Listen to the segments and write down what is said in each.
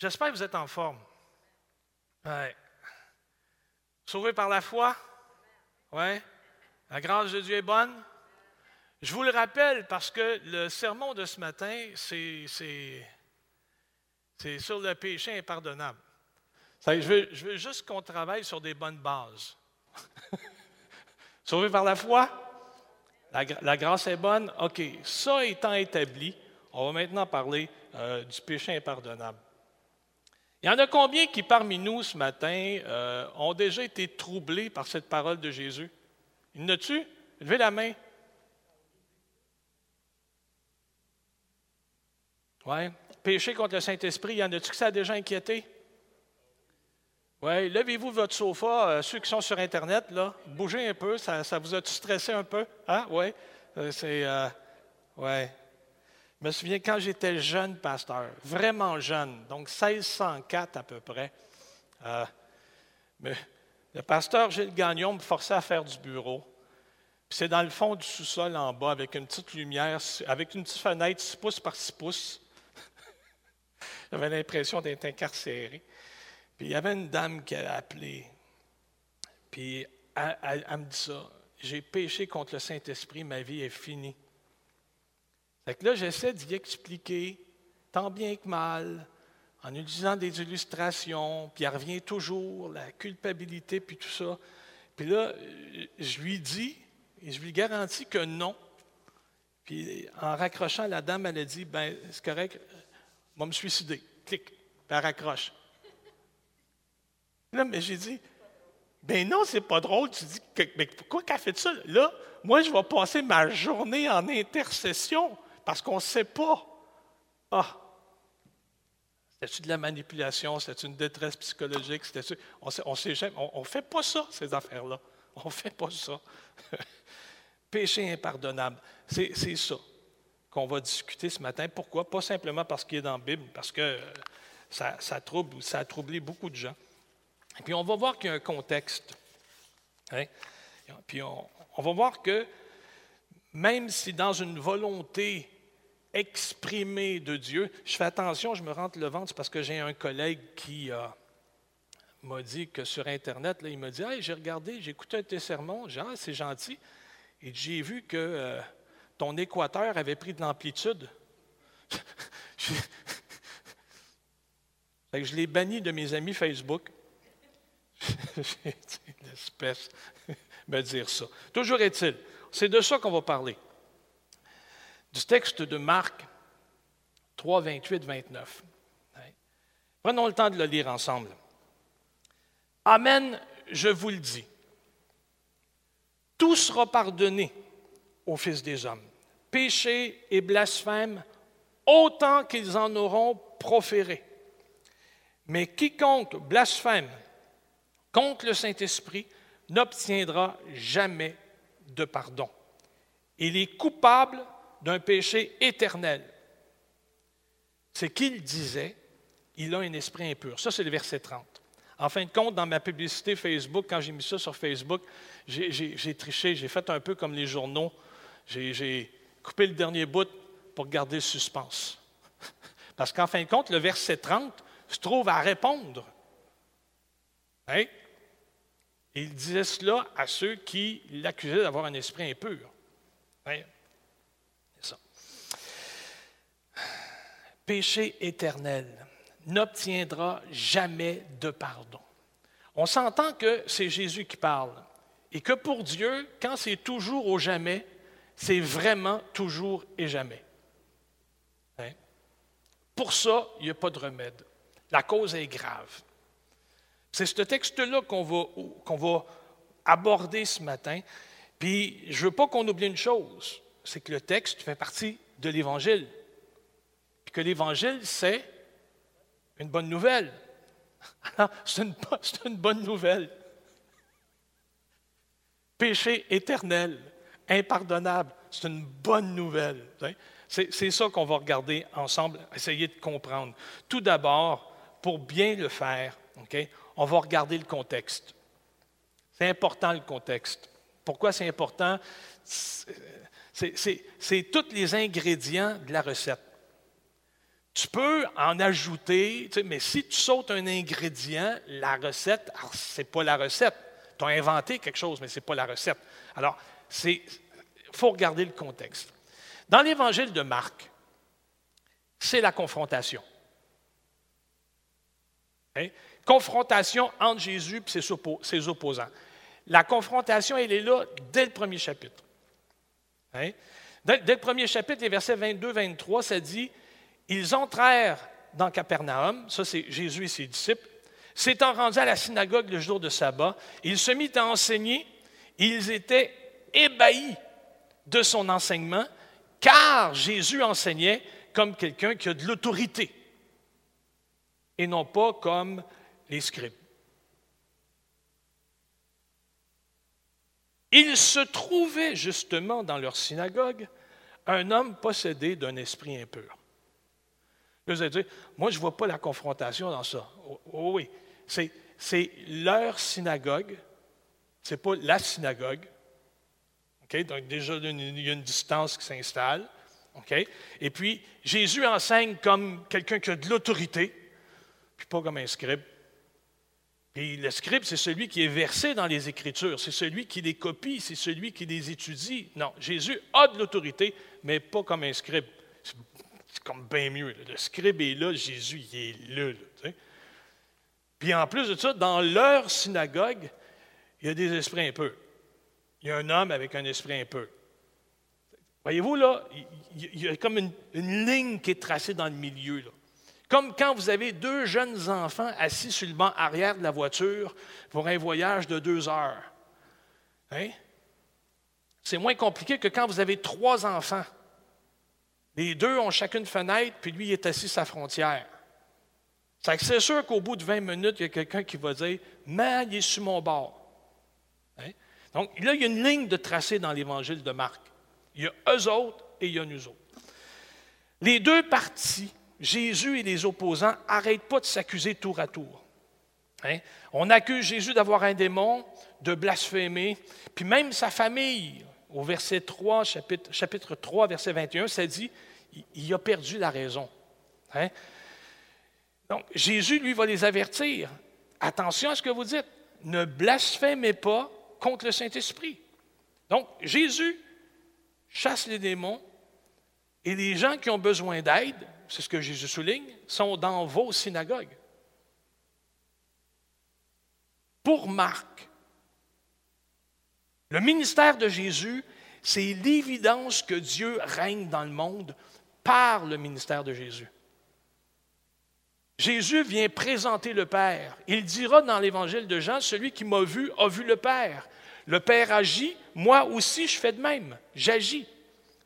J'espère que vous êtes en forme. Sauvé par la foi? Oui. La grâce de Dieu est bonne? Je vous le rappelle parce que le sermon de ce matin, c'est sur le péché impardonnable. Je veux, je veux juste qu'on travaille sur des bonnes bases. Sauvé par la foi? La, grâce est bonne? OK. Ça étant établi, on va maintenant parler euh, du péché impardonnable. Il y en a combien qui, parmi nous, ce matin, euh, ont déjà été troublés par cette parole de Jésus? Il y en a-tu? Levez la main. Oui. Péché contre le Saint-Esprit, il y en a-tu que ça a déjà inquiété? Oui, levez-vous votre sofa, euh, ceux qui sont sur Internet, là, bougez un peu, ça, vous a-tu stressé un peu? Hein? Oui, euh, c'est. Ouais. Je me souviens quand j'étais jeune pasteur, vraiment jeune, donc 1604 à peu près. mais le pasteur Gilles Gagnon me forçait à faire du bureau. c'est dans le fond du sous-sol en bas, avec une petite lumière, avec une petite fenêtre 6 pouces par 6 pouces. J'avais l'impression d'être incarcéré. Puis il y avait une dame qui a appelé. Puis elle, me dit ça. J'ai péché contre le Saint-Esprit, ma vie est finie. Fait que là, j'essaie d'y expliquer, tant bien que mal, en utilisant des illustrations, puis elle revient toujours, la culpabilité, puis tout ça. Puis là, je lui dis, et je lui garantis que non. Puis en raccrochant, la dame, elle a dit, ben c'est correct, je vais me suicider. Clic, puis elle raccroche. Là, mais j'ai dit, ben non, c'est pas drôle. Tu dis, mais pourquoi qu'elle fait ça? Là, moi, je vais passer ma journée en intercession parce qu'on ne sait pas. Ah, c'était-tu de la manipulation? C'était une détresse psychologique? On ne sait jamais. On ne fait pas ça, ces affaires-là. On ne fait pas ça. Péché impardonnable. C'est ça qu'on va discuter ce matin. Pourquoi? Pas simplement parce qu'il est dans la Bible, parce que ça, ça, trouble, ça a troublé beaucoup de gens. Et puis on va voir qu'il y a un contexte. Hein? Puis on, va voir que même si dans une volonté exprimée de Dieu, je fais attention, je me rentre le ventre, parce que j'ai un collègue qui m'a dit que sur Internet, il m'a dit j'ai regardé, j'ai écouté un de tes sermons, j'ai ah, c'est gentil. Et j'ai vu que euh, ton équateur avait pris de l'amplitude. je, l'ai banni de mes amis Facebook. J'ai une espèce me dire ça. Toujours est-il, c'est de ça qu'on va parler. Du texte de Marc 3, 28, 29. Prenons le temps de le lire ensemble. Amen, je vous le dis. Tout sera pardonné aux fils des hommes. Péché et blasphème, autant qu'ils en auront proféré. Mais quiconque blasphème contre le Saint-Esprit n'obtiendra jamais de pardon. Il est coupable d'un péché éternel. C'est qu'il disait, il a un esprit impur. Ça, c'est le verset 30. En fin de compte, dans ma publicité Facebook, quand j'ai mis ça sur Facebook, j'ai triché, j'ai fait un peu comme les journaux. J'ai coupé le dernier bout pour garder le suspense. Parce qu'en fin de compte, le verset 30 se trouve à répondre. Hein? il disait cela à ceux qui l'accusaient d'avoir un esprit impur. C'est ça. Péché éternel n'obtiendra jamais de pardon. On s'entend que c'est Jésus qui parle et que pour Dieu, quand c'est toujours au jamais, c'est vraiment toujours et jamais. Hein? Pour ça, il n'y a pas de remède. La cause est grave. C'est ce texte-là qu'on va, qu'on va aborder ce matin. Puis, je ne veux pas qu'on oublie une chose, c'est que le texte fait partie de l'Évangile. Que l'Évangile, c'est une bonne nouvelle. c'est une bonne nouvelle. Péché éternel, impardonnable, c'est une bonne nouvelle. C'est ça qu'on va regarder ensemble, essayer de comprendre. Tout d'abord, pour bien le faire, on va regarder le contexte. C'est important le contexte. Pourquoi c'est important? C'est tous les ingrédients de la recette. Tu peux en ajouter, mais si tu sautes un ingrédient, la recette, ce n'est pas la recette. Tu as inventé quelque chose, mais ce n'est pas la recette. Alors, il faut regarder le contexte. Dans l'évangile de Marc, c'est la confrontation. Hein? Confrontation entre Jésus et ses opposants. La confrontation, elle est là dès le premier chapitre. Hein? Dès, le premier chapitre, les versets 22-23, ça dit Ils entrèrent dans Capernaum, ça c'est Jésus et ses disciples. S'étant rendus à la synagogue le jour de sabbat, il se mit à enseigner. Ils étaient ébahis de son enseignement, car Jésus enseignait comme quelqu'un qui a de l'autorité et non pas comme les scribes. Il se trouvait justement dans leur synagogue un homme possédé d'un esprit impur. Vous allez dire, moi je ne vois pas la confrontation dans ça. Oh, oh oui, c'est leur synagogue, ce n'est pas la synagogue. Donc déjà, il y a une distance qui s'installe. Et puis, Jésus enseigne comme quelqu'un qui a de l'autorité, puis pas comme un scribe. Et le scribe, c'est celui qui est versé dans les Écritures, c'est celui qui les copie, c'est celui qui les étudie. Non, Jésus a de l'autorité, mais pas comme un scribe. C'est comme bien mieux. Le scribe est là, Jésus, il est là. Puis en plus de ça, dans leur synagogue, il y a des esprits un peu. Il y a un homme avec un esprit un peu. Voyez-vous, là, il y a comme une, ligne qui est tracée dans le milieu. Comme quand vous avez deux jeunes enfants assis sur le banc arrière de la voiture pour un voyage de deux heures. Hein? C'est moins compliqué que quand vous avez trois enfants. Les deux ont chacune fenêtre, puis lui est assis à sa frontière. C'est sûr qu'au bout de 20 minutes, il y a quelqu'un qui va dire Mais il est sur mon bord. Hein? Donc là, il y a une ligne de tracé dans l'évangile de Marc. Il y a eux autres et il y a nous autres. Les deux parties Jésus et les opposants n'arrêtent pas de s'accuser tour à tour. Hein? On accuse Jésus d'avoir un démon, de blasphémer, puis même sa famille, au verset 3, chapitre, chapitre 3, verset 21, ça dit, il, a perdu la raison. Hein? Donc, Jésus, lui, va les avertir. Attention à ce que vous dites. Ne blasphémez pas contre le Saint-Esprit. Donc, Jésus chasse les démons et les gens qui ont besoin d'aide, c'est ce que Jésus souligne, sont dans vos synagogues. Pour Marc, le ministère de Jésus, c'est l'évidence que Dieu règne dans le monde par le ministère de Jésus. Jésus vient présenter le Père. Il dira dans l'évangile de Jean, celui qui m'a vu a vu le Père. Le Père agit, moi aussi je fais de même, j'agis.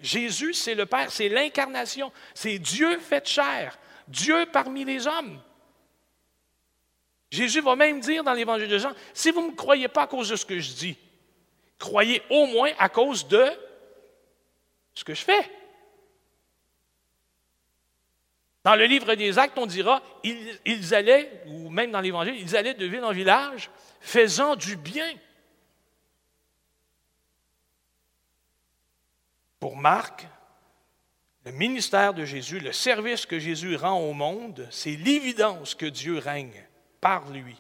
Jésus, c'est le Père, c'est l'incarnation, c'est Dieu fait chair, Dieu parmi les hommes. Jésus va même dire dans l'évangile de Jean, si vous ne me croyez pas à cause de ce que je dis, croyez au moins à cause de ce que je fais. Dans le livre des Actes, on dira, ils, allaient, ou même dans l'Évangile, ils allaient de ville en village, faisant du bien Pour Marc, le ministère de Jésus, le service que Jésus rend au monde, c'est l'évidence que Dieu règne par lui.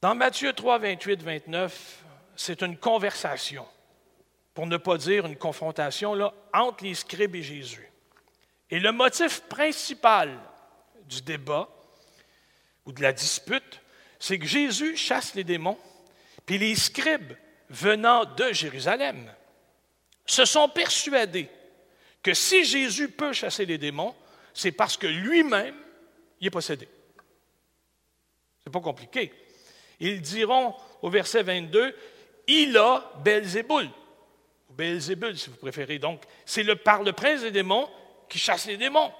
Dans Matthieu 3, 28, 29, c'est une conversation, pour ne pas dire une confrontation, entre les scribes et Jésus. Et le motif principal du débat ou de la dispute, c'est que Jésus chasse les démons puis les scribes venant de Jérusalem se sont persuadés que si Jésus peut chasser les démons, c'est parce que lui-même y est possédé. C'est pas compliqué. Ils diront au verset 22, il a Belzéboul, ou Belzébul si vous préférez. Donc, c'est le, par le prince des démons qui chasse les démons.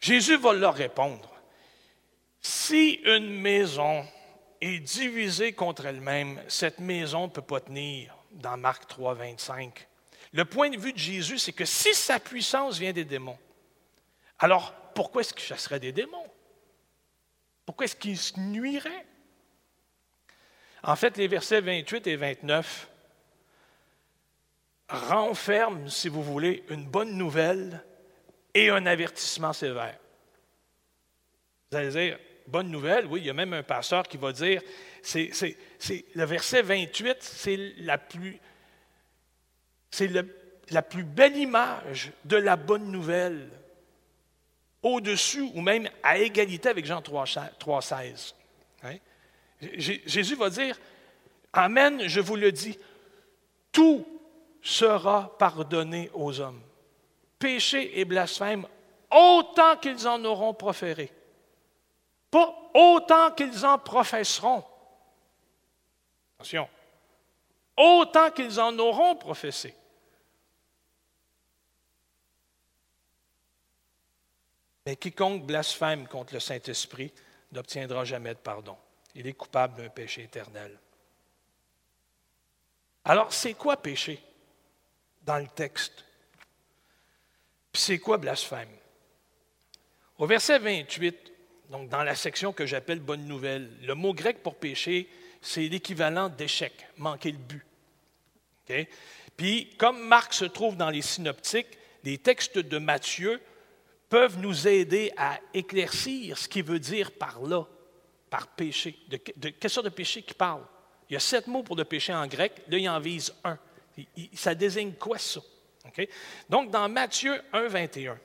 Jésus va leur répondre, si une maison est divisée contre elle-même, cette maison ne peut pas tenir dans Marc 3, 25. Le point de vue de Jésus, c'est que si sa puissance vient des démons, alors pourquoi est-ce qu'il chasserait des démons? Pourquoi est-ce qu'il se nuirait? En fait, les versets 28 et 29 renferme, si vous voulez, une bonne nouvelle et un avertissement sévère. Vous allez dire, bonne nouvelle, oui, il y a même un pasteur qui va dire, c'est, le verset 28, c'est la plus, c'est la plus belle image de la bonne nouvelle, au-dessus ou même à égalité avec Jean 3,16. Hein? Jésus va dire, Amen, je vous le dis, tout sera pardonné aux hommes. Péché et blasphème, autant qu'ils en auront proféré. Pas autant qu'ils en professeront. Attention. Autant qu'ils en auront professé. Mais quiconque blasphème contre le Saint-Esprit n'obtiendra jamais de pardon. Il est coupable d'un péché éternel. Alors, c'est quoi péché dans le texte? Puis c'est quoi blasphème? Au verset 28, donc dans la section que j'appelle Bonne nouvelle, le mot grec pour péché, c'est l'équivalent d'échec, manquer le but. Puis, comme Marc se trouve dans les synoptiques, les textes de Matthieu peuvent nous aider à éclaircir ce qu'il veut dire par là, par péché. De, de quelle sorte de péché qu'il parle? Il y a sept mots pour le péché en grec, là, il en vise un. ça désigne quoi ça? Donc, dans Matthieu 1, 21,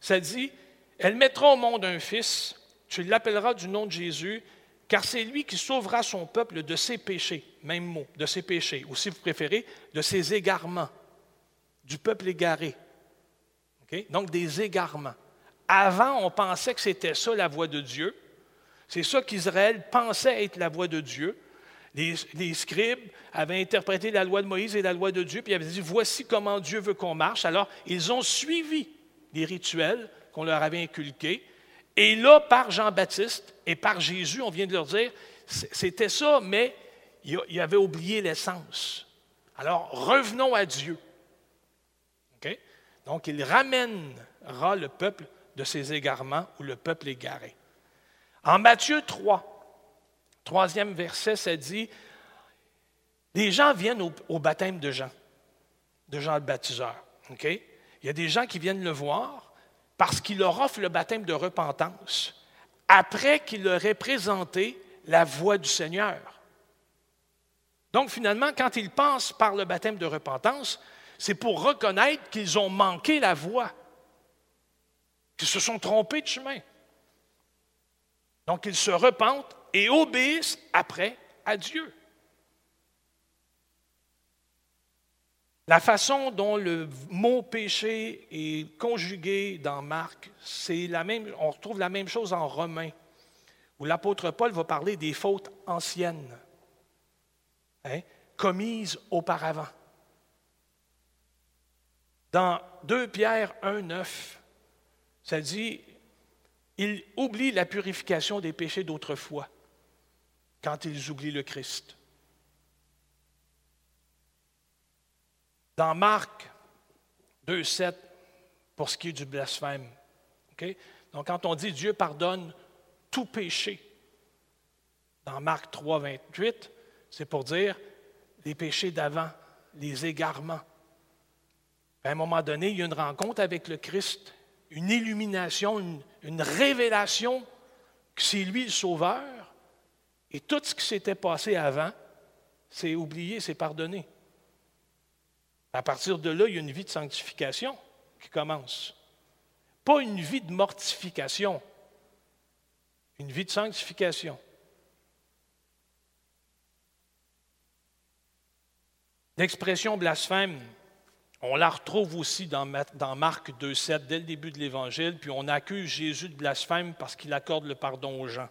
ça dit Elle mettra au monde un fils, tu l'appelleras du nom de Jésus, car c'est lui qui sauvera son peuple de ses péchés, même mot, de ses péchés, ou si vous préférez, de ses égarements, du peuple égaré. Donc, des égarements. Avant, on pensait que c'était ça la voix de Dieu. C'est ça qu'Israël pensait être la voix de Dieu. Les, scribes avaient interprété la loi de Moïse et la loi de Dieu, puis ils avaient dit, voici comment Dieu veut qu'on marche. Alors, ils ont suivi les rituels qu'on leur avait inculqués. Et là, par Jean-Baptiste et par Jésus, on vient de leur dire, c'était ça, mais ils avaient oublié l'essence. Alors, revenons à Dieu. Donc, il ramènera le peuple de ses égarements ou le peuple égaré. En Matthieu 3, troisième verset, ça dit, les gens viennent au, baptême de Jean, de Jean le baptiseur. Il y a des gens qui viennent le voir parce qu'il leur offre le baptême de repentance après qu'il leur ait présenté la voix du Seigneur. Donc finalement, quand ils passent par le baptême de repentance, c'est pour reconnaître qu'ils ont manqué la voie, qu'ils se sont trompés de chemin. Donc, ils se repentent et obéissent après à Dieu. La façon dont le mot péché est conjugué dans Marc, c'est la même, on retrouve la même chose en Romains, où l'apôtre Paul va parler des fautes anciennes, hein, commises auparavant. Dans 2 Pierre 1, 9, ça dit ils oublient la purification des péchés d'autrefois quand ils oublient le Christ. Dans Marc 2.7, pour ce qui est du blasphème, donc quand on dit Dieu pardonne tout péché, dans Marc 3.28, c'est pour dire les péchés d'avant, les égarements. À un moment donné, il y a une rencontre avec le Christ une illumination, une, révélation que c'est lui le sauveur, et tout ce qui s'était passé avant, c'est oublié, c'est pardonné. À partir de là, il y a une vie de sanctification qui commence. Pas une vie de mortification, une vie de sanctification. L'expression blasphème on la retrouve aussi dans, Marc 2,7 dès le début de l'Évangile, puis on accuse Jésus de blasphème parce qu'il accorde le pardon aux gens.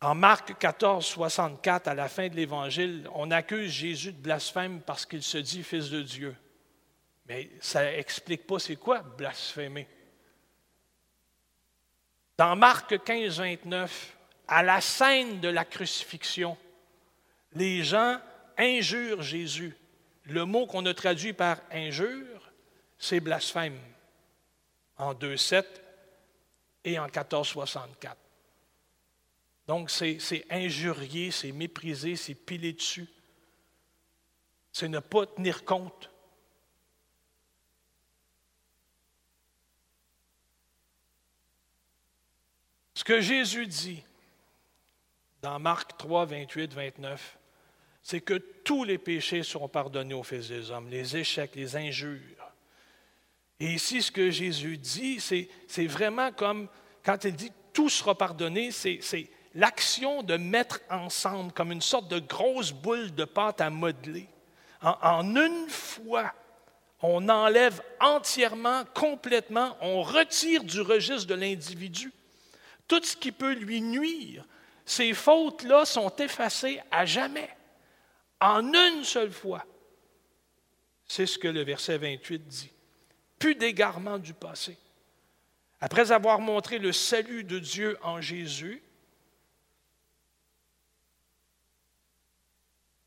En Marc 14, 64, à la fin de l'Évangile, on accuse Jésus de blasphème parce qu'il se dit fils de Dieu. Mais ça n'explique pas c'est quoi blasphémer. Dans Marc 15, 29, à la scène de la crucifixion, les gens injurent Jésus le mot qu'on a traduit par injure, c'est blasphème en 2.7 et en 14.64. Donc, c'est injurier, c'est mépriser, c'est piler dessus. c'est ne pas tenir compte. Ce que Jésus dit dans Marc 3, 28, 29, c'est que tous les péchés seront pardonnés aux fils des hommes, les échecs, les injures. Et ici, ce que Jésus dit, c'est vraiment comme quand il dit tout sera pardonné, c'est l'action de mettre ensemble comme une sorte de grosse boule de pâte à modeler. En, en une fois, on enlève entièrement, complètement, on retire du registre de l'individu tout ce qui peut lui nuire. Ces fautes-là sont effacées à jamais, en une seule fois. C'est ce que le verset 28 dit. Plus d'égarement du passé. Après avoir montré le salut de Dieu en Jésus,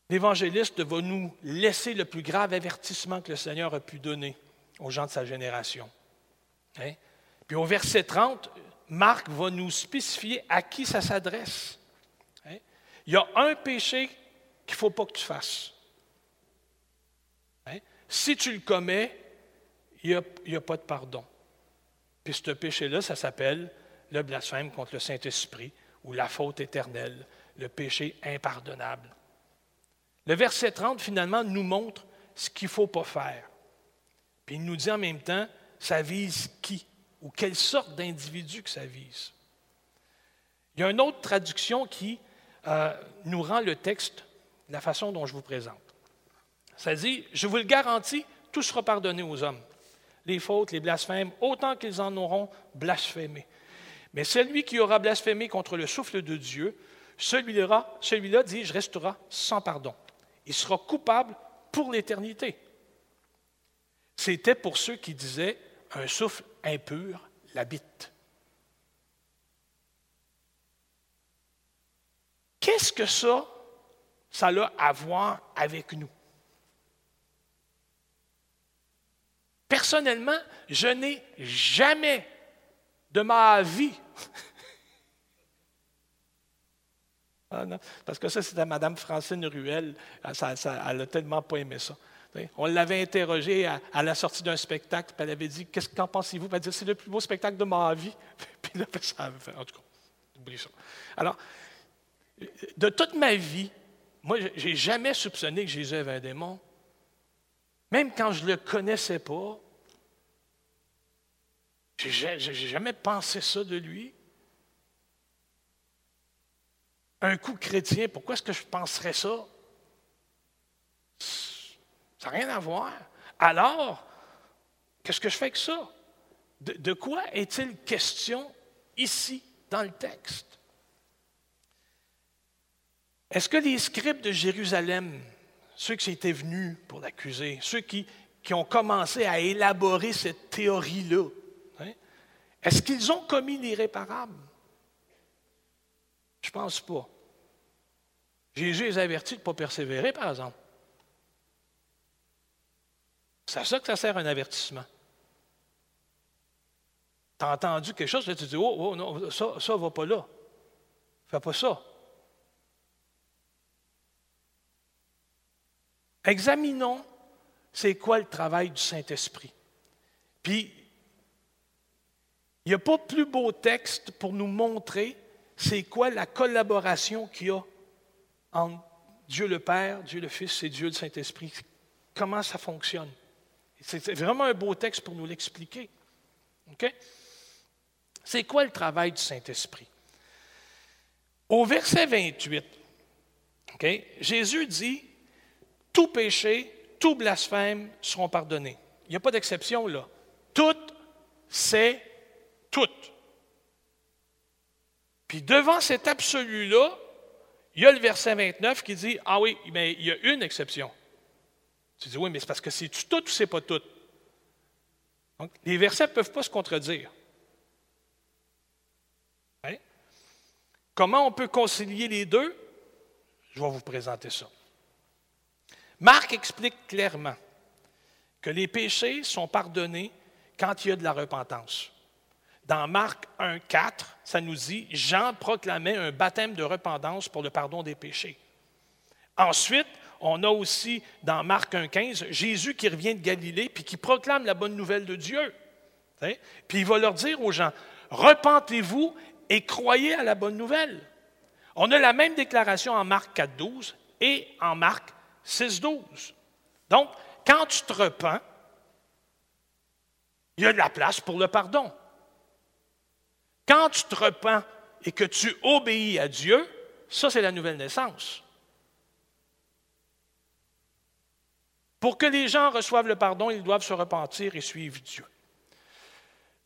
l'évangéliste va nous laisser le plus grave avertissement que le Seigneur a pu donner aux gens de sa génération. Hein? Puis au verset 30, Marc va nous spécifier à qui ça s'adresse. Hein? Il y a un péché qu'il ne faut pas que tu fasses. Hein? Si tu le commets, il n'y a, pas de pardon. Puis ce péché-là, ça s'appelle le blasphème contre le Saint-Esprit ou la faute éternelle, le péché impardonnable. Le verset 30, finalement, nous montre ce qu'il ne faut pas faire. Puis il nous dit en même temps, ça vise qui ou quelle sorte d'individu que ça vise. Il y a une autre traduction qui euh, nous rend le texte la façon dont je vous présente. Ça dit, je vous le garantis, tout sera pardonné aux hommes les fautes, les blasphèmes, autant qu'ils en auront blasphémé. Mais celui qui aura blasphémé contre le souffle de Dieu, celui-là, celui-là, dis-je, restera sans pardon. Il sera coupable pour l'éternité. C'était pour ceux qui disaient un souffle impur l'habite. Qu'est-ce que ça, ça a à voir avec nous? Personnellement, je n'ai jamais de ma vie. ah non, parce que ça, c'était Mme Francine Ruel. Ah, elle n'a tellement pas aimé ça. On l'avait interrogée à, la sortie d'un spectacle, puis elle avait dit Qu'est-ce qu'en pensez-vous? Elle a dit C'est le plus beau spectacle de ma vie. puis là, ça avait fait. En tout cas, oublie ça. Alors, de toute ma vie, moi, je n'ai jamais soupçonné que Jésus avait un démon. Même quand je ne le connaissais pas, je n'ai jamais pensé ça de lui. Un coup chrétien, pourquoi est-ce que je penserais ça? Ça n'a rien à voir. Alors, qu'est-ce que je fais avec ça? De, de quoi est-il question ici dans le texte? Est-ce que les scribes de Jérusalem ceux qui étaient venus pour l'accuser, ceux qui, ont commencé à élaborer cette théorie-là, hein, est-ce qu'ils ont commis l'irréparable? Je ne pense pas. Jésus les a avertis de ne pas persévérer, par exemple. C'est à ça que ça sert un avertissement. Tu as entendu quelque chose, tu dis, oh, oh ça ne va pas là. Fais pas ça. Examinons c'est quoi le travail du Saint-Esprit. Puis, il n'y a pas plus beau texte pour nous montrer c'est quoi la collaboration qu'il y a entre Dieu le Père, Dieu le Fils et Dieu le Saint-Esprit. Comment ça fonctionne? C'est vraiment un beau texte pour nous l'expliquer. C'est quoi le travail du Saint-Esprit? Au verset 28, Jésus dit tout péché, tout blasphème seront pardonnés. Il n'y a pas d'exception là. Tout, c'est tout. Puis devant cet absolu-là, il y a le verset 29 qui dit Ah oui, mais il y a une exception. Tu dis Oui, mais c'est parce que c'est tout ou c'est pas tout. Donc, les versets ne peuvent pas se contredire. Hein? Comment on peut concilier les deux? Je vais vous présenter ça. Marc explique clairement que les péchés sont pardonnés quand il y a de la repentance. Dans Marc 1, 4, ça nous dit Jean proclamait un baptême de repentance pour le pardon des péchés. Ensuite, On a aussi dans Marc 1,15 Jésus qui revient de Galilée puis qui proclame la bonne nouvelle de Dieu. Puis il va leur dire aux gens Repentez-vous et croyez à la bonne nouvelle. On a la même déclaration en Marc 4,12 et en Marc 6,12. Donc, quand tu te repens, il y a de la place pour le pardon. Quand tu te repens et que tu obéis à Dieu, ça, c'est la nouvelle naissance. Pour que les gens reçoivent le pardon, ils doivent se repentir et suivre Dieu.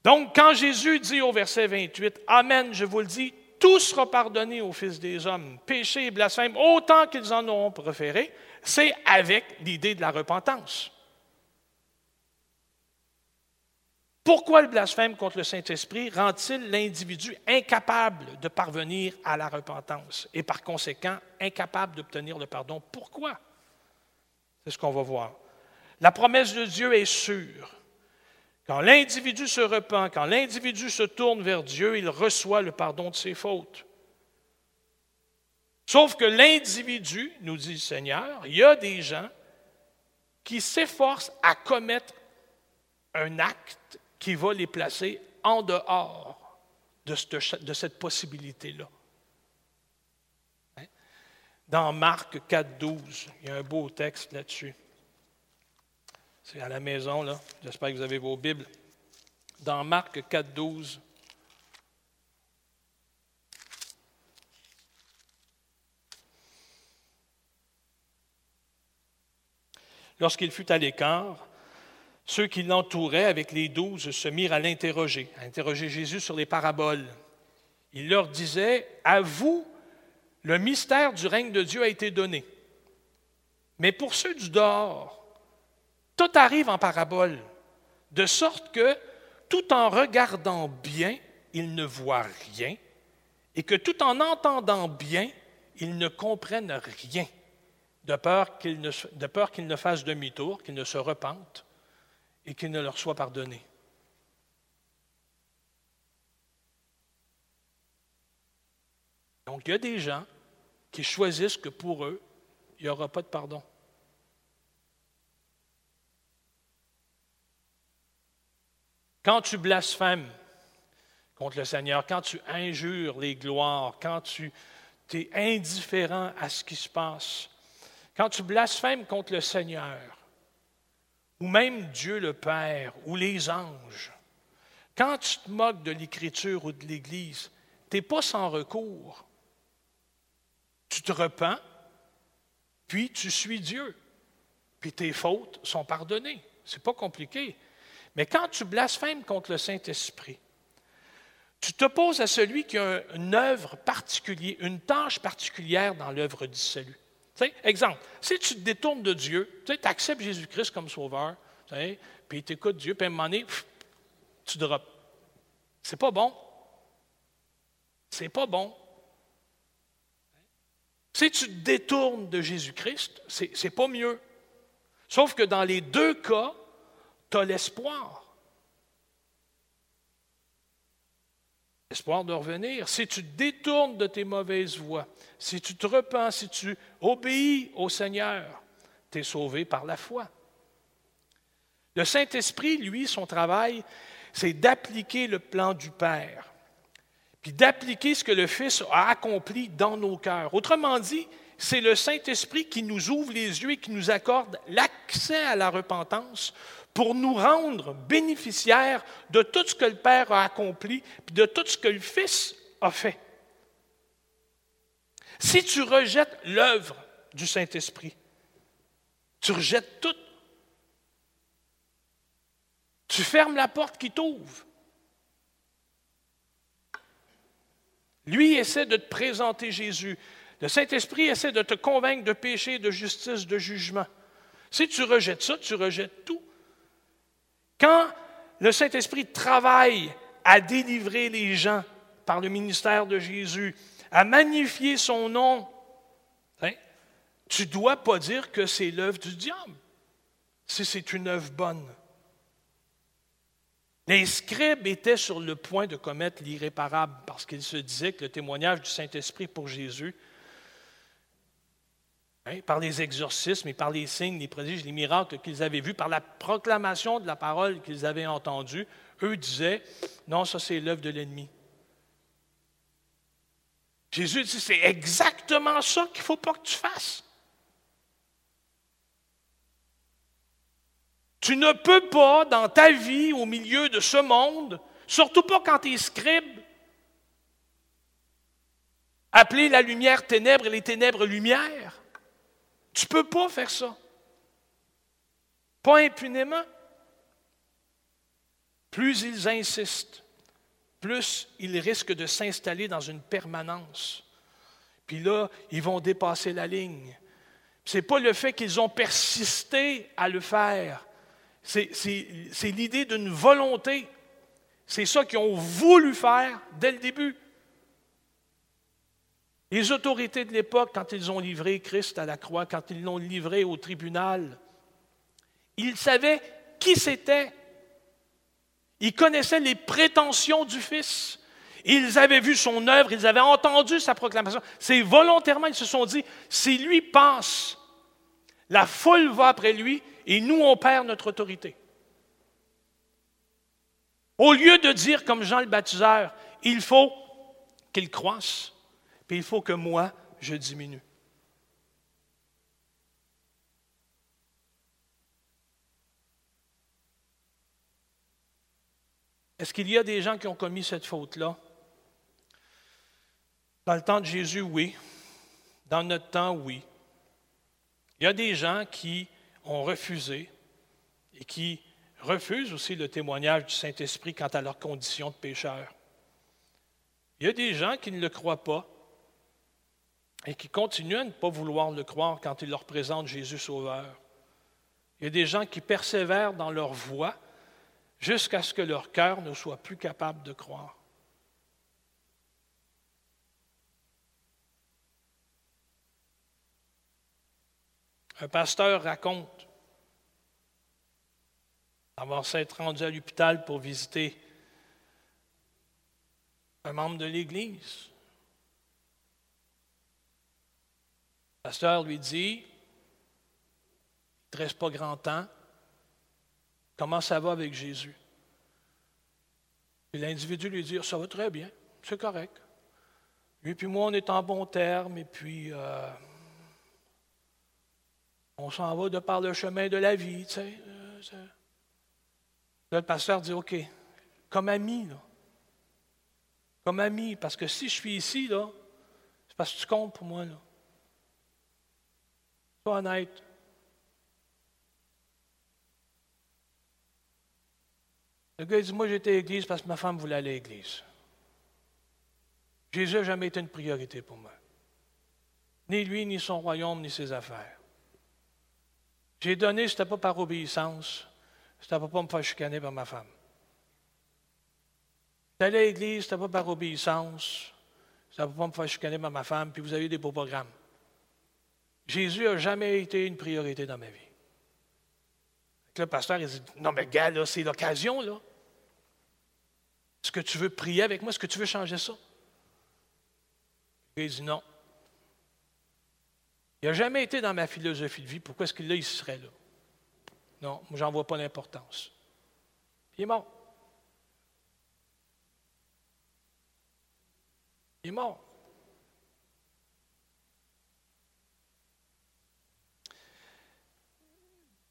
Donc, quand Jésus dit au verset 28, Amen, je vous le dis, tout sera pardonné aux fils des hommes, péché et blasphème, autant qu'ils en auront préféré, c'est avec l'idée de la repentance. Pourquoi le blasphème contre le Saint-Esprit rend-il l'individu incapable de parvenir à la repentance et par conséquent incapable d'obtenir le pardon? Pourquoi? C'est ce qu'on va voir. La promesse de Dieu est sûre. Quand l'individu se repent, quand l'individu se tourne vers Dieu, il reçoit le pardon de ses fautes. Sauf que l'individu, nous dit le Seigneur, il y a des gens qui s'efforcent à commettre un acte qui va les placer en dehors de cette, possibilité-là. Hein? Dans Marc 4, 12, il y a un beau texte là-dessus. C'est à la maison, là. J'espère que vous avez vos Bibles. Dans Marc 4, 12. Lorsqu'il fut à l'écart, ceux qui l'entouraient avec les douze se mirent à l'interroger, à interroger Jésus sur les paraboles. Il leur disait, à vous, le mystère du règne de Dieu a été donné. Mais pour ceux du dehors, tout arrive en parabole, de sorte que, tout en regardant bien, ils ne voient rien, et que tout en entendant bien, ils ne comprennent rien, de peur qu'ils ne, de fassent demi-tour, qu'ils ne se repentent et qu'il ne leur soit pardonné. Donc, il y a des gens qui choisissent que pour eux, il n'y aura pas de pardon. Quand tu blasphèmes contre le Seigneur, quand tu injures les gloires, quand tu es indifférent à ce qui se passe, quand tu blasphèmes contre le Seigneur, ou même Dieu le Père, ou les anges, quand tu te moques de l'Écriture ou de l'Église, tu n'es pas sans recours. Tu te repens, puis tu suis Dieu, puis tes fautes sont pardonnées. Ce n'est pas compliqué. Mais quand tu blasphèmes contre le Saint-Esprit, tu t'opposes à celui qui a une œuvre particulière, une tâche particulière dans l'œuvre du salut. exemple, si tu te détournes de Dieu, tu acceptes Jésus-Christ comme sauveur, puis tu écoutes Dieu, puis à un moment donné, tu drops. C'est pas bon. C'est pas bon. Si tu te détournes de Jésus-Christ, c'est pas mieux. Sauf que dans les deux cas, tu as l'espoir. L'espoir de revenir. Si tu te détournes de tes mauvaises voies, si tu te repens, si tu obéis au Seigneur, tu es sauvé par la foi. Le Saint-Esprit, lui, son travail, c'est d'appliquer le plan du Père, puis d'appliquer ce que le Fils a accompli dans nos cœurs. Autrement dit, c'est le Saint-Esprit qui nous ouvre les yeux et qui nous accorde l'accès à la repentance pour nous rendre bénéficiaires de tout ce que le Père a accompli, puis de tout ce que le Fils a fait. Si tu rejettes l'œuvre du Saint-Esprit, tu rejettes tout. Tu fermes la porte qui t'ouvre. Lui essaie de te présenter Jésus. Le Saint-Esprit essaie de te convaincre de péché, de justice, de jugement. Si tu rejettes ça, tu rejettes tout. Quand le Saint-Esprit travaille à délivrer les gens par le ministère de Jésus, à magnifier son nom, hein, tu ne dois pas dire que c'est l'œuvre du diable, si c'est une œuvre bonne. Les scribes étaient sur le point de commettre l'irréparable parce qu'ils se disaient que le témoignage du Saint-Esprit pour Jésus hein, par les exorcismes et par les signes, les prodiges, les miracles qu'ils avaient vus, par la proclamation de la parole qu'ils avaient entendue, eux disaient, non, ça c'est l'œuvre de l'ennemi. Jésus dit, c'est exactement ça qu'il ne faut pas que tu fasses. Tu ne peux pas, dans ta vie, au milieu de ce monde, surtout pas quand tu es scribe, appeler la lumière ténèbres et les ténèbres lumière. Tu ne peux pas faire ça. Pas impunément. Plus ils insistent, plus ils risquent de s'installer dans une permanence. Puis là, ils vont dépasser la ligne. Ce n'est pas le fait qu'ils ont persisté à le faire. C'est l'idée d'une volonté. C'est ça qu'ils ont voulu faire dès le début. Les autorités de l'époque, quand ils ont livré Christ à la croix, quand ils l'ont livré au tribunal, ils savaient qui c'était. Ils connaissaient les prétentions du Fils. Ils avaient vu son œuvre, ils avaient entendu sa proclamation. C'est volontairement, ils se sont dit, si lui passe, la foule va après lui et nous, on perd notre autorité. Au lieu de dire comme Jean le baptiseur, il faut qu'il croisse, puis il faut que moi, je diminue. Est-ce qu'il y a des gens qui ont commis cette faute-là? Dans le temps de Jésus, oui. Dans notre temps, oui. Il y a des gens qui ont refusé et qui refusent aussi le témoignage du Saint-Esprit quant à leur condition de pécheur. Il y a des gens qui ne le croient pas et qui continuent à ne pas vouloir le croire quand ils leur présentent Jésus Sauveur. Il y a des gens qui persévèrent dans leur voie jusqu'à ce que leur cœur ne soit plus capable de croire. Un pasteur raconte avoir s'être rendu à l'hôpital pour visiter un membre de l'Église. Pasteur lui dit, il ne reste pas grand temps, comment ça va avec Jésus? L'individu lui dit, ça va très bien, c'est correct. Lui et moi, on est en bon terme, et puis euh, on s'en va de par le chemin de la vie. Euh, le pasteur dit, OK, comme ami, là. Comme ami, parce que si je suis ici, là, c'est parce que tu comptes pour moi, là. Honnête. Le gars dit, moi j'étais à l'église parce que ma femme voulait aller à l'église. Jésus n'a jamais été une priorité pour moi. Ni lui, ni son royaume, ni ses affaires. J'ai donné, ce n'était pas par obéissance, c'était pour pas me faire chicaner par ma femme. J'allais à l'église, c'était pas par obéissance, c'était pour pas me faire chicaner par ma femme, puis vous avez des beaux programmes. Jésus n'a jamais été une priorité dans ma vie. le pasteur, il dit Non, mais gars, là, c'est l'occasion, là. Est-ce que tu veux prier avec moi? Est-ce que tu veux changer ça? il dit Non. Il n'a jamais été dans ma philosophie de vie. Pourquoi est-ce que là, il serait là? Non, moi, j'en vois pas l'importance. Il est mort. Il est mort.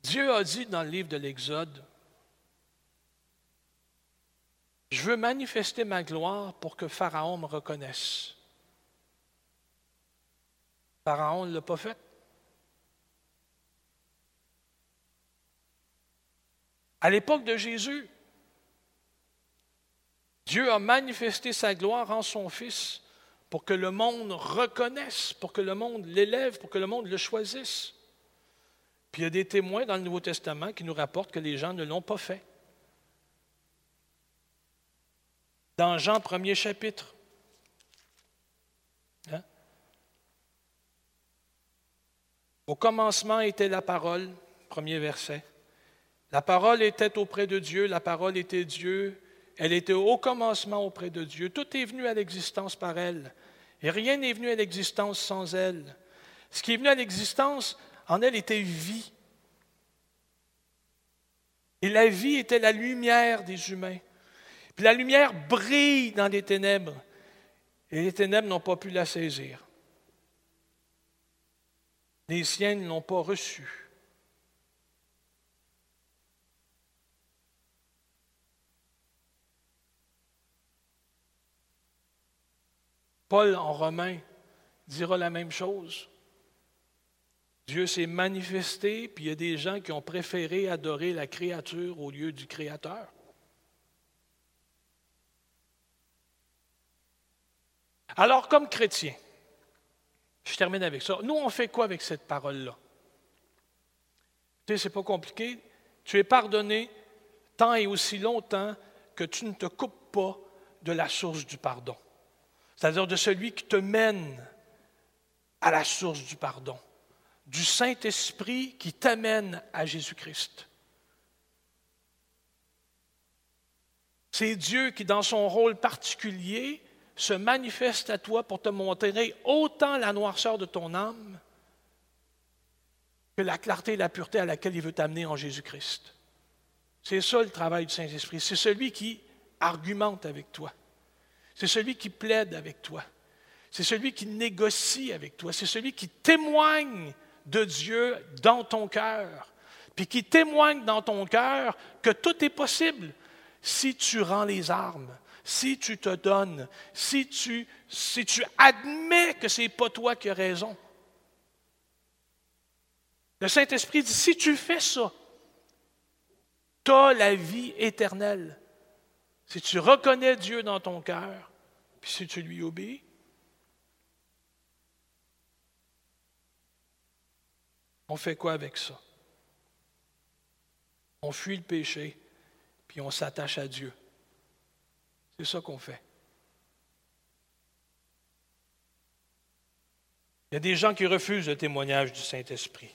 Dieu a dit dans le livre de l'Exode, je veux manifester ma gloire pour que Pharaon me reconnaisse. Pharaon ne l'a pas fait. À l'époque de Jésus, Dieu a manifesté sa gloire en son Fils pour que le monde reconnaisse, pour que le monde l'élève, pour que le monde le choisisse. Il y a des témoins dans le Nouveau Testament qui nous rapportent que les gens ne l'ont pas fait. Dans Jean, premier chapitre. Hein? Au commencement était la parole, premier verset. La parole était auprès de Dieu, la parole était Dieu, elle était au commencement auprès de Dieu. Tout est venu à l'existence par elle, et rien n'est venu à l'existence sans elle. Ce qui est venu à l'existence, en elle était vie. Et la vie était la lumière des humains. Puis la lumière brille dans les ténèbres. Et les ténèbres n'ont pas pu la saisir. Les siens ne l'ont pas reçue. Paul en Romain dira la même chose. Dieu s'est manifesté, puis il y a des gens qui ont préféré adorer la créature au lieu du Créateur. Alors, comme chrétien, je termine avec ça. Nous, on fait quoi avec cette parole-là? Tu sais, c'est pas compliqué. Tu es pardonné tant et aussi longtemps que tu ne te coupes pas de la source du pardon c'est-à-dire de celui qui te mène à la source du pardon, du Saint-Esprit qui t'amène à Jésus-Christ. C'est Dieu qui, dans son rôle particulier, se manifeste à toi pour te montrer autant la noirceur de ton âme que la clarté et la pureté à laquelle il veut t'amener en Jésus-Christ. C'est ça le travail du Saint-Esprit. C'est celui qui argumente avec toi. C'est celui qui plaide avec toi. C'est celui qui négocie avec toi. C'est celui qui témoigne de Dieu dans ton cœur. Puis qui témoigne dans ton cœur que tout est possible si tu rends les armes, si tu te donnes, si tu, si admets que ce n'est pas toi qui as raison. Le Saint-Esprit dit, si tu fais ça, tu as la vie éternelle. Si tu reconnais Dieu dans ton cœur, puis si tu lui obéis, on fait quoi avec ça? On fuit le péché, puis on s'attache à Dieu. C'est ça qu'on fait. Il y a des gens qui refusent le témoignage du Saint-Esprit.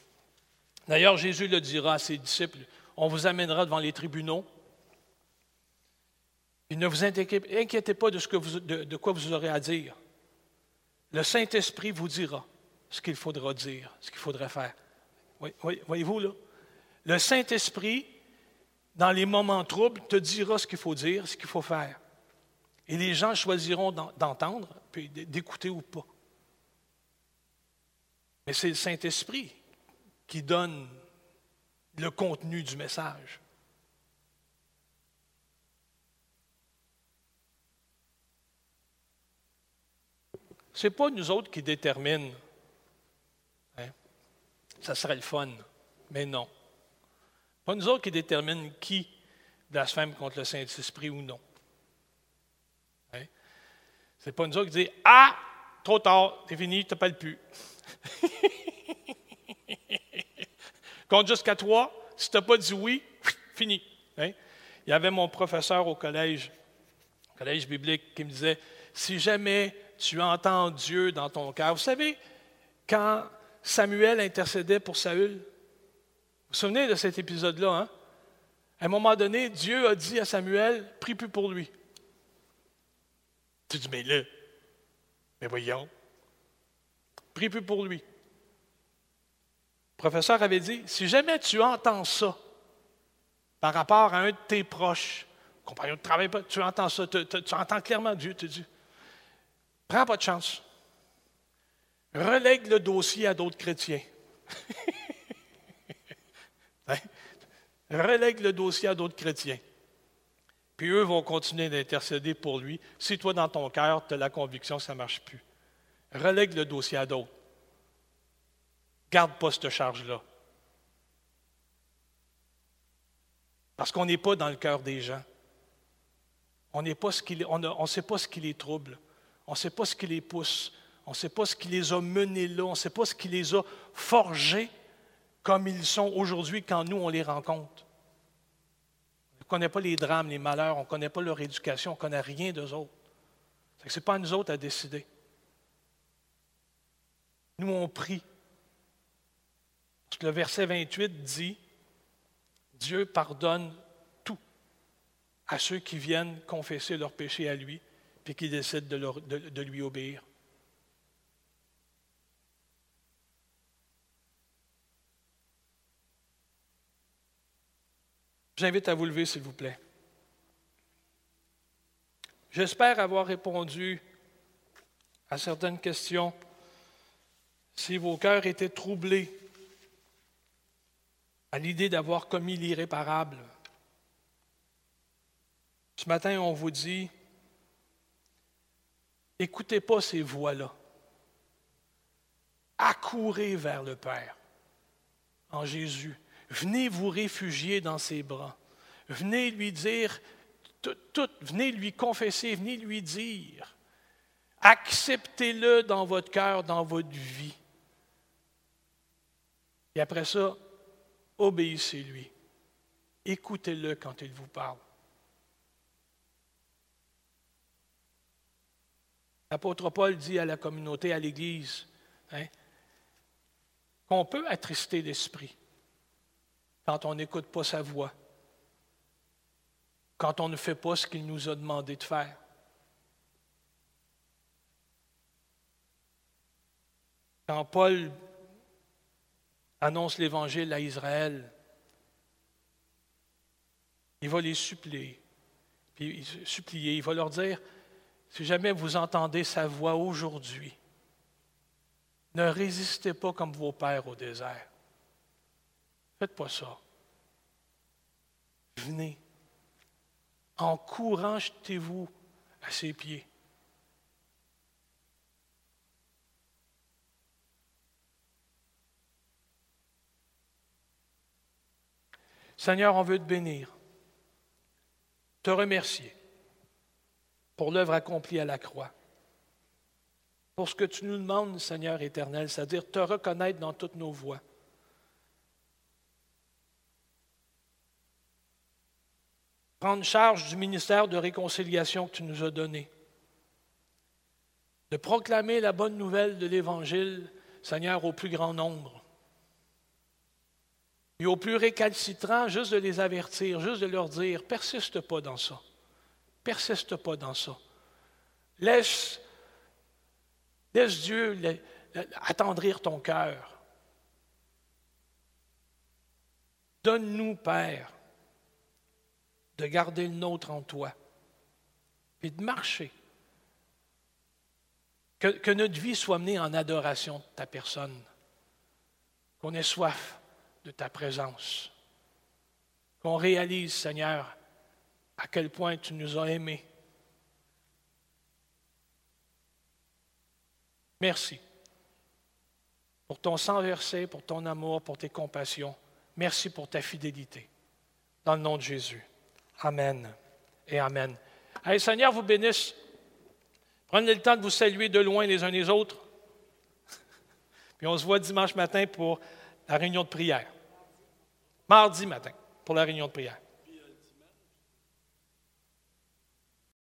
D'ailleurs, Jésus le dira à ses disciples, on vous amènera devant les tribunaux, ne vous inquiétez pas de, ce que de, quoi vous aurez à dire. Le Saint-Esprit vous dira ce qu'il faudra dire, ce qu'il faudrait faire. Voyez-vous là? Le Saint-Esprit, dans les moments troubles, te dira ce qu'il faut dire, ce qu'il faut faire. Et les gens choisiront d'entendre, puis d'écouter ou pas. Mais c'est le Saint-Esprit qui donne le contenu du message. Ce n'est pas nous autres qui déterminent. Ça serait le fun, mais non. Pas nous autres qui déterminent qui blasphème contre le Saint-Esprit ou non. Hein? Ce n'est pas nous autres qui disent Ah, trop tard, c'est fini, tu ne plus. Compte jusqu'à toi, si tu pas dit oui, fini. Hein? Il y avait mon professeur au collège, au collège biblique, qui me disait Si jamais tu entends Dieu dans ton cœur. Vous savez, quand Samuel intercédait pour Saül, vous vous souvenez de cet épisode-là, hein? À un moment donné, Dieu a dit à Samuel, prie plus pour lui. Tu dis, mais là, mais voyons, prie plus pour lui. Le professeur avait dit, si jamais tu entends ça par rapport à un de tes proches, compagnon de travail, tu entends ça, tu, tu entends clairement Dieu te dit, Prends pas de chance. Relègue le dossier à d'autres chrétiens. Hein? Relègue le dossier à d'autres chrétiens. Puis eux vont continuer d'intercéder pour lui. Si toi, dans ton cœur, tu as la conviction que ça ne marche plus, relègue le dossier à d'autres. Garde pas cette charge-là. Parce qu'on n'est pas dans le cœur des gens. On ne sait pas ce qui les trouble. On ne sait pas ce qui les pousse. On ne sait pas ce qui les a menés là. On ne sait pas ce qui les a forgés comme ils sont aujourd'hui quand nous, on les rencontre. On ne connaît pas les drames, les malheurs, on ne connaît pas leur éducation, on ne connaît rien d'eux autres. Ce n'est pas à nous autres à décider. Nous, on prie. Parce que le verset 28 dit Dieu pardonne tout à ceux qui viennent confesser leurs péchés à lui puis qui décide de, lui obéir. J'invite à vous lever, s'il vous plaît. J'espère avoir répondu à certaines questions. Si vos cœurs étaient troublés à l'idée d'avoir commis l'irréparable, ce matin, on vous dit, écoutez pas ces voix-là. Accourez vers le Père en Jésus. Venez vous réfugier dans ses bras. Venez lui dire tout, venez lui confesser, venez lui dire. Acceptez-le dans votre cœur, dans votre vie. Et après ça, obéissez-lui. Écoutez-le quand il vous parle. L'apôtre Paul dit à la communauté, à l'Église, hein, qu'on peut attrister l'esprit quand on n'écoute pas sa voix quand on ne fait pas ce qu'il nous a demandé de faire. Quand Paul annonce l'Évangile à Israël, il va les supplier, puis supplier, il va leur dire, si jamais vous entendez sa voix aujourd'hui, ne résistez pas comme vos pères au désert. Faites pas ça. Venez. En courant, jetez-vous à ses pieds. Seigneur, on veut te bénir, te remercier pour l'œuvre accomplie à la croix, pour ce que tu nous demandes, Seigneur éternel, c'est-à-dire te reconnaître dans toutes nos voies. Prendre charge du ministère de réconciliation que tu nous as donné, de proclamer la bonne nouvelle de l'Évangile, Seigneur, au plus grand nombre. Et aux plus récalcitrants, juste de les avertir, juste de leur dire, persiste pas dans ça. Persiste pas dans ça. Laisse, laisse Dieu attendrir ton cœur. Donne-nous, Père, de garder le nôtre en toi, puis de marcher. Que, que notre vie soit menée en adoration de ta personne, qu'on ait soif de ta présence, qu'on réalise, Seigneur, à quel point tu nous as aimés. Merci pour ton sang versé, pour ton amour, pour tes compassions. Merci pour ta fidélité. Dans le nom de Jésus. Amen et Amen. Allez, Seigneur vous bénisse. Prenez le temps de vous saluer de loin les uns les autres. Puis on se voit dimanche matin pour la réunion de prière. Mardi matin pour la réunion de prière.